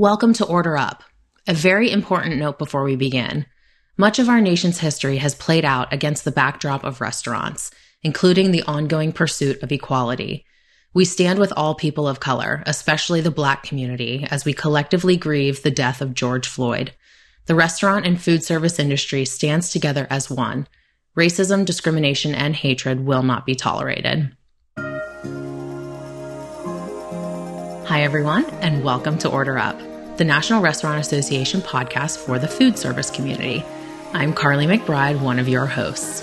Welcome to Order Up. A very important note before we begin. Much of our nation's history has played out against the backdrop of restaurants, including the ongoing pursuit of equality. We stand with all people of color, especially the Black community, as we collectively grieve the death of George Floyd. The restaurant and food service industry stands together as one. Racism, discrimination, and hatred will not be tolerated. Hi, everyone, and welcome to Order Up the National Restaurant Association podcast for the food service community. I'm Carly McBride, one of your hosts.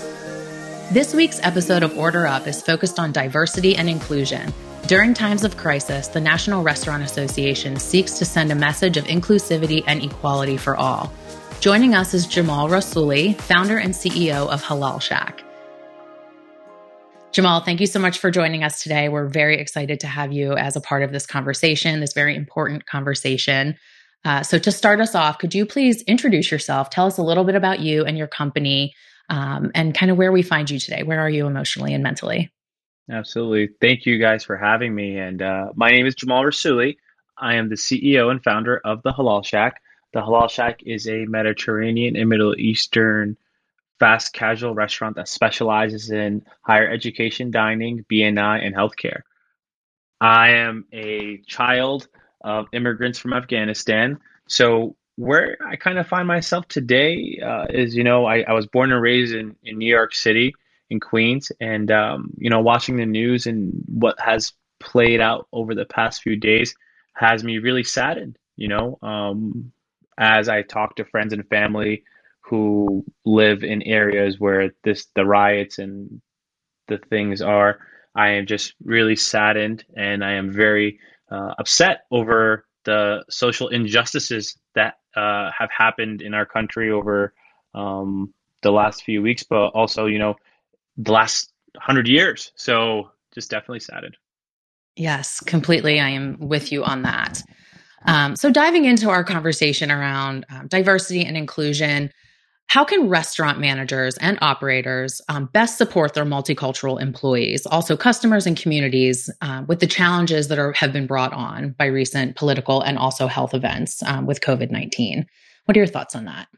This week's episode of Order Up is focused on diversity and inclusion. During times of crisis, the National Restaurant Association seeks to send a message of inclusivity and equality for all. Joining us is Jamal Rasooli, founder and CEO of Halal Shack. Jamal, thank you so much for joining us today. We're very excited to have you as a part of this conversation, this very important conversation. Uh, so, to start us off, could you please introduce yourself? Tell us a little bit about you and your company um, and kind of where we find you today. Where are you emotionally and mentally? Absolutely. Thank you guys for having me. And uh, my name is Jamal Rasooli. I am the CEO and founder of the Halal Shack. The Halal Shack is a Mediterranean and Middle Eastern fast casual restaurant that specializes in higher education, dining, B&I, and healthcare. I am a child of immigrants from Afghanistan. So where I kind of find myself today uh, is, you know, I, I, was born and raised in, in New York City, in Queens, and, um, you know, watching the news and what has played out over the past few days has me really saddened, you know, um, as I talk to friends and family who live in areas where this the riots and the things are. I am just really saddened and I am very uh, upset over the social injustices that uh, have happened in our country over um, the last few weeks, but also, you know, the last hundred years. So just definitely saddened. Yes, completely. I am with you on that. Um, so diving into our conversation around um, diversity and inclusion, how can restaurant managers and operators um, best support their multicultural employees, also customers and communities, uh, with the challenges that are, have been brought on by recent political and also health events um, with COVID 19? What are your thoughts on that?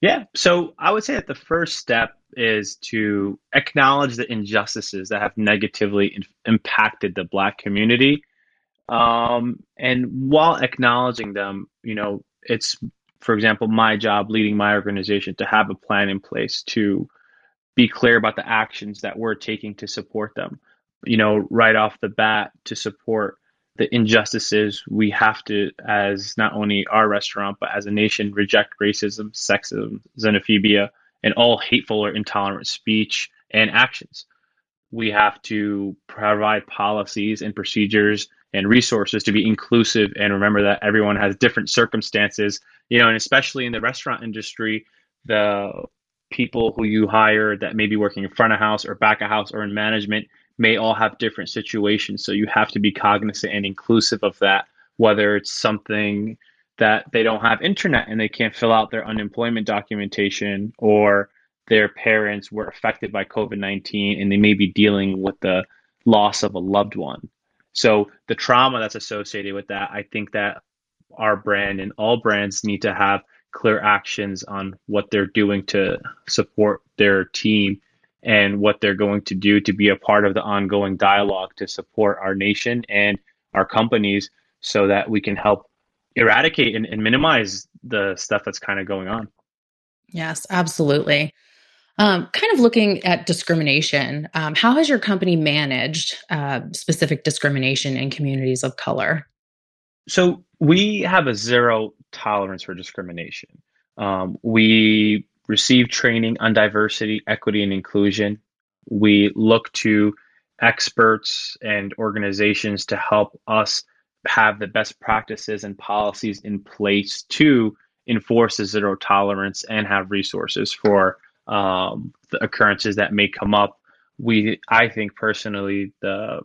Yeah, so I would say that the first step is to acknowledge the injustices that have negatively in- impacted the Black community. Um, and while acknowledging them, you know, it's for example, my job leading my organization to have a plan in place to be clear about the actions that we're taking to support them. You know, right off the bat, to support the injustices, we have to, as not only our restaurant, but as a nation, reject racism, sexism, xenophobia, and all hateful or intolerant speech and actions. We have to provide policies and procedures and resources to be inclusive and remember that everyone has different circumstances. You know and especially in the restaurant industry the people who you hire that may be working in front of house or back of house or in management may all have different situations. So you have to be cognizant and inclusive of that whether it's something that they don't have internet and they can't fill out their unemployment documentation or their parents were affected by covid-19 and they may be dealing with the loss of a loved one so the trauma that's associated with that, I think that our brand and all brands need to have clear actions on what they're doing to support their team and what they're going to do to be a part of the ongoing dialogue to support our nation and our companies so that we can help eradicate and, and minimize the stuff that's kind of going on. Yes, absolutely. Um, kind of looking at discrimination, um, how has your company managed uh, specific discrimination in communities of color? So we have a zero tolerance for discrimination. Um, we receive training on diversity, equity, and inclusion. We look to experts and organizations to help us have the best practices and policies in place to enforce a zero tolerance and have resources for um, the occurrences that may come up. We, I think personally, the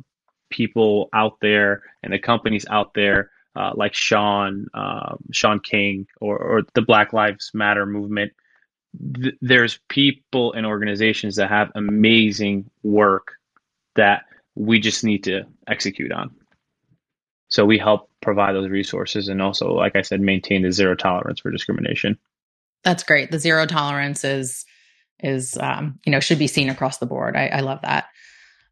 people out there and the companies out there, uh, like Sean, um, Shaun King, or, or the Black Lives Matter movement, th- there's people and organizations that have amazing work that we just need to execute on. So we help provide those resources and also, like I said, maintain the zero tolerance for discrimination. That's great. The zero tolerance is is um, you know should be seen across the board. I, I love that.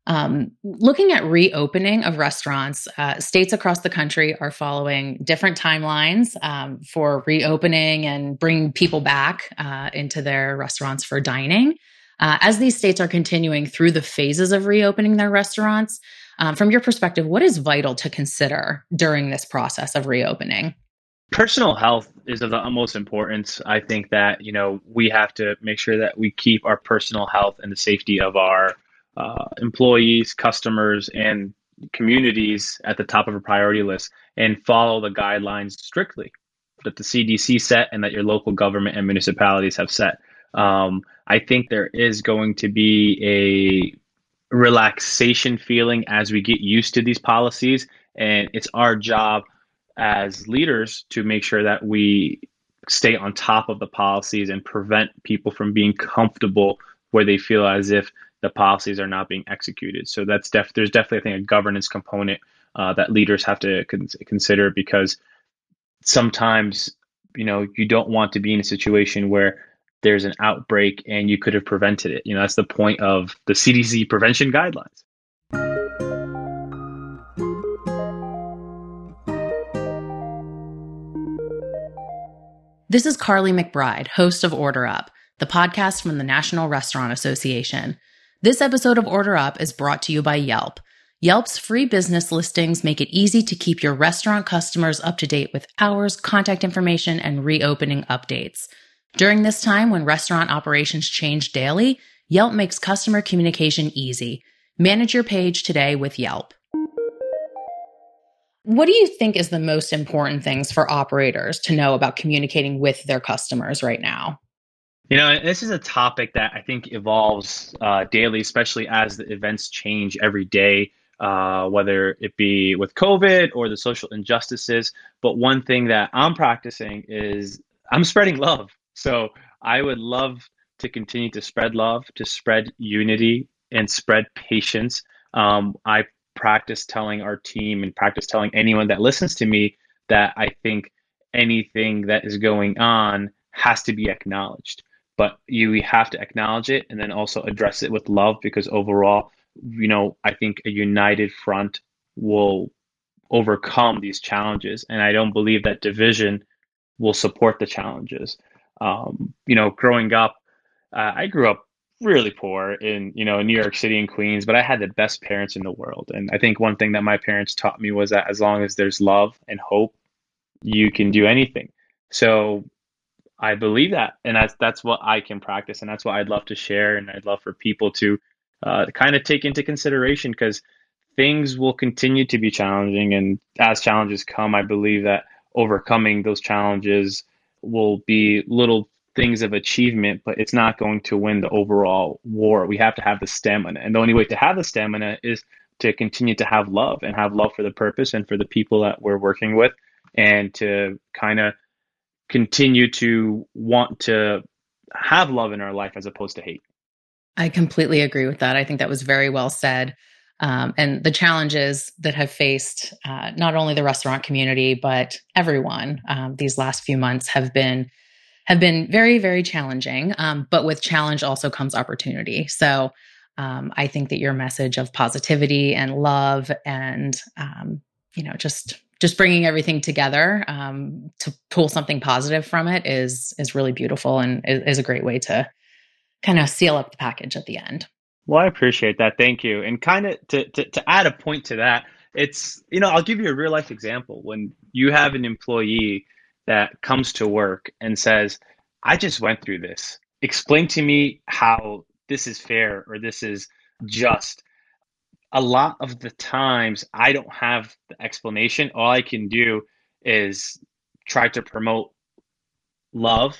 Um, looking at reopening of restaurants, uh, states across the country are following different timelines um, for reopening and bringing people back uh, into their restaurants for dining. Uh, as these states are continuing through the phases of reopening their restaurants, um, from your perspective, what is vital to consider during this process of reopening? Personal health is of the utmost importance. I think that you know we have to make sure that we keep our personal health and the safety of our uh, employees, customers, and communities at the top of a priority list and follow the guidelines strictly that the CDC set and that your local government and municipalities have set. Um, I think there is going to be a relaxation feeling as we get used to these policies, and it's our job as leaders to make sure that we stay on top of the policies and prevent people from being comfortable where they feel as if the policies are not being executed. So that's def- there's definitely I think a governance component uh, that leaders have to con- consider because sometimes you know you don't want to be in a situation where there's an outbreak and you could have prevented it. You know that's the point of the CDC prevention guidelines. This is Carly McBride, host of Order Up, the podcast from the National Restaurant Association. This episode of Order Up is brought to you by Yelp. Yelp's free business listings make it easy to keep your restaurant customers up to date with hours, contact information, and reopening updates. During this time when restaurant operations change daily, Yelp makes customer communication easy. Manage your page today with Yelp. What do you think is the most important things for operators to know about communicating with their customers right now? You know, this is a topic that I think evolves uh, daily, especially as the events change every day, uh, whether it be with COVID or the social injustices. But one thing that I'm practicing is I'm spreading love. So I would love to continue to spread love, to spread unity, and spread patience. Um, I practice telling our team and practice telling anyone that listens to me that I think anything that is going on has to be acknowledged but you have to acknowledge it and then also address it with love because overall, you know, I think a united front will overcome these challenges. And I don't believe that division will support the challenges. Um, you know, growing up, uh, I grew up really poor in you know New York City and Queens, but I had the best parents in the world. And I think one thing that my parents taught me was that as long as there's love and hope, you can do anything. So I believe that, and that's that's what I can practice, and that's what I'd love to share, and I'd love for people to uh, kind of take into consideration because things will continue to be challenging, and as challenges come, I believe that overcoming those challenges will be little things of achievement, but it's not going to win the overall war. We have to have the stamina, and the only way to have the stamina is to continue to have love and have love for the purpose and for the people that we're working with, and to kind of continue to want to have love in our life as opposed to hate. I completely agree with that. I think that was very well said. Um, and the challenges that have faced uh, not only the restaurant community but everyone um, these last few months have been have been very very challenging. Um, but with challenge also comes opportunity. So um, I think that your message of positivity and love and um, you know just just bringing everything together um, to pull something positive from it is is really beautiful and is, is a great way to kind of seal up the package at the end. Well, I appreciate that. Thank you. And kind of to, to, to add a point to that, it's, you know, I'll give you a real life example. When you have an employee that comes to work and says, I just went through this, explain to me how this is fair or this is just a lot of the times I don't have the explanation. All I can do is try to promote love,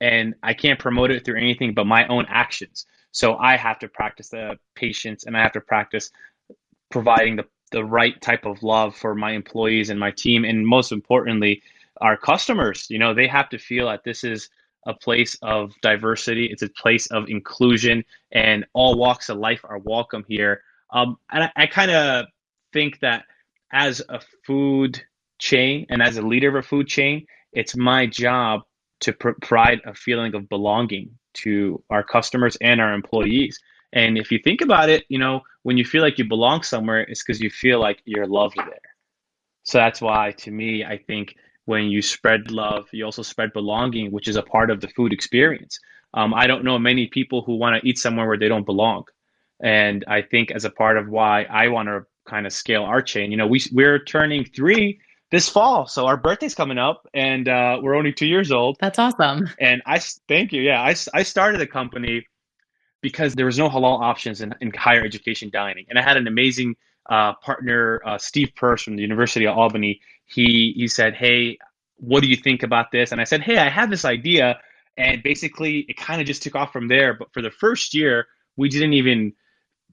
and I can't promote it through anything but my own actions. So I have to practice the patience and I have to practice providing the, the right type of love for my employees and my team. And most importantly, our customers. You know, they have to feel that this is a place of diversity, it's a place of inclusion, and all walks of life are welcome here um, and I, I kind of think that as a food chain and as a leader of a food chain, it's my job to pr- provide a feeling of belonging to our customers and our employees. And if you think about it, you know, when you feel like you belong somewhere, it's because you feel like you're loved there. So that's why, to me, I think when you spread love, you also spread belonging, which is a part of the food experience. Um, I don't know many people who want to eat somewhere where they don't belong. And I think as a part of why I want to kind of scale our chain, you know, we, we're turning three this fall. So our birthday's coming up and uh, we're only two years old. That's awesome. And I thank you. Yeah, I, I started the company because there was no halal options in, in higher education dining. And I had an amazing uh, partner, uh, Steve Purse from the University of Albany. He, he said, Hey, what do you think about this? And I said, Hey, I have this idea. And basically, it kind of just took off from there. But for the first year, we didn't even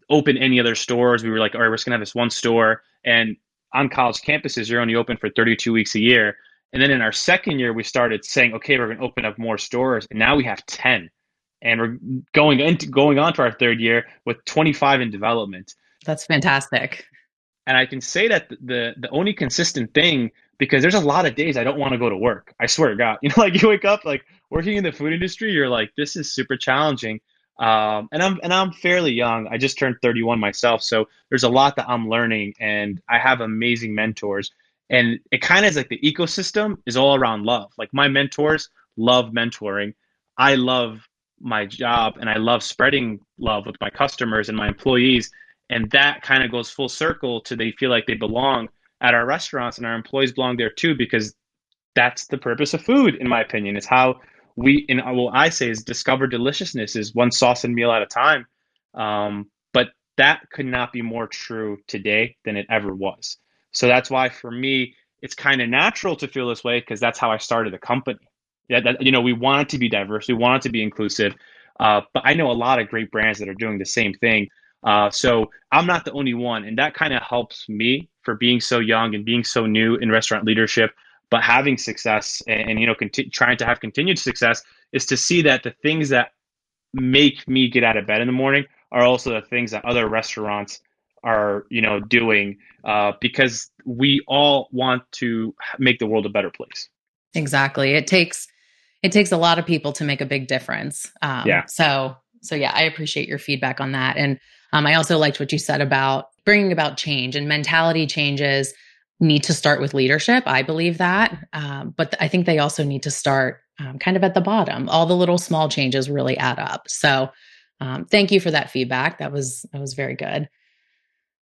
open any other stores. We were like, all right, we're just gonna have this one store. And on college campuses, you're only open for 32 weeks a year. And then in our second year, we started saying, okay, we're going to open up more stores. And now we have 10. And we're going into going on to our third year with 25 in development. That's fantastic. And I can say that the the only consistent thing because there's a lot of days I don't want to go to work. I swear to God, you know, like you wake up like working in the food industry, you're like, this is super challenging. Um, and I'm and I'm fairly young. I just turned 31 myself, so there's a lot that I'm learning, and I have amazing mentors. And it kind of is like the ecosystem is all around love. Like my mentors love mentoring. I love my job, and I love spreading love with my customers and my employees. And that kind of goes full circle to they feel like they belong at our restaurants, and our employees belong there too because that's the purpose of food, in my opinion. It's how we in what I say is discover deliciousness is one sauce and meal at a time. Um, but that could not be more true today than it ever was. So that's why for me, it's kind of natural to feel this way because that's how I started the company. Yeah, that, you know, we want it to be diverse, we want it to be inclusive. Uh, but I know a lot of great brands that are doing the same thing. Uh, so I'm not the only one, and that kind of helps me for being so young and being so new in restaurant leadership. But having success and, and you know conti- trying to have continued success is to see that the things that make me get out of bed in the morning are also the things that other restaurants are you know doing uh, because we all want to make the world a better place. Exactly. It takes it takes a lot of people to make a big difference. Um, yeah. so so yeah i appreciate your feedback on that. And um, i also liked what you said about bringing about change and mentality changes need to start with leadership. I believe that. Um, but I think they also need to start um, kind of at the bottom. All the little small changes really add up. So um, thank you for that feedback. That was that was very good.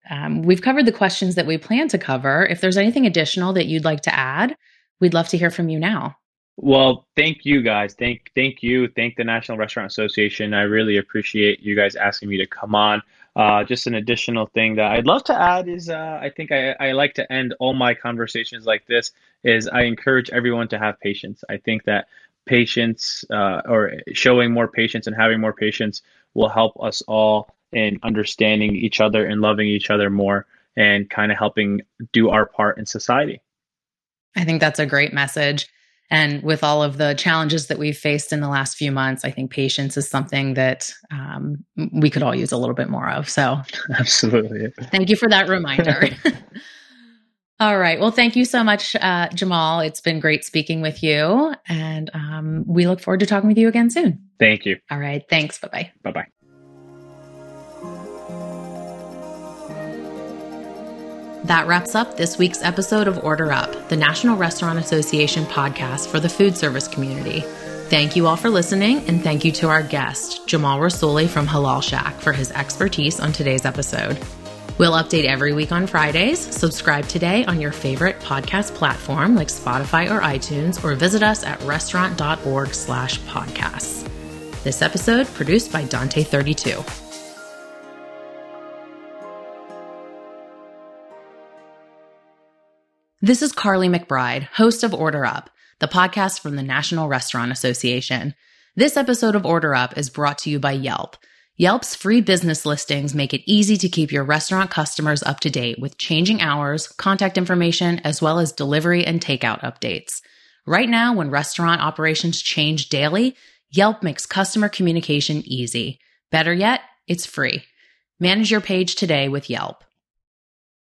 Um, we've covered the questions that we plan to cover. If there's anything additional that you'd like to add, we'd love to hear from you now. Well, thank you guys. Thank thank you. Thank the National Restaurant Association. I really appreciate you guys asking me to come on. Uh, just an additional thing that I'd love to add is uh, I think I, I like to end all my conversations like this is I encourage everyone to have patience. I think that patience uh, or showing more patience and having more patience will help us all in understanding each other and loving each other more and kind of helping do our part in society. I think that's a great message. And with all of the challenges that we've faced in the last few months, I think patience is something that um, we could all use a little bit more of. So, absolutely. Thank you for that reminder. all right. Well, thank you so much, uh, Jamal. It's been great speaking with you. And um, we look forward to talking with you again soon. Thank you. All right. Thanks. Bye bye. Bye bye. That wraps up this week's episode of Order Up, the National Restaurant Association podcast for the food service community. Thank you all for listening, and thank you to our guest, Jamal Rasooli from Halal Shack, for his expertise on today's episode. We'll update every week on Fridays. Subscribe today on your favorite podcast platform like Spotify or iTunes, or visit us at restaurant.org slash podcasts. This episode produced by Dante32. This is Carly McBride, host of Order Up, the podcast from the National Restaurant Association. This episode of Order Up is brought to you by Yelp. Yelp's free business listings make it easy to keep your restaurant customers up to date with changing hours, contact information, as well as delivery and takeout updates. Right now, when restaurant operations change daily, Yelp makes customer communication easy. Better yet, it's free. Manage your page today with Yelp.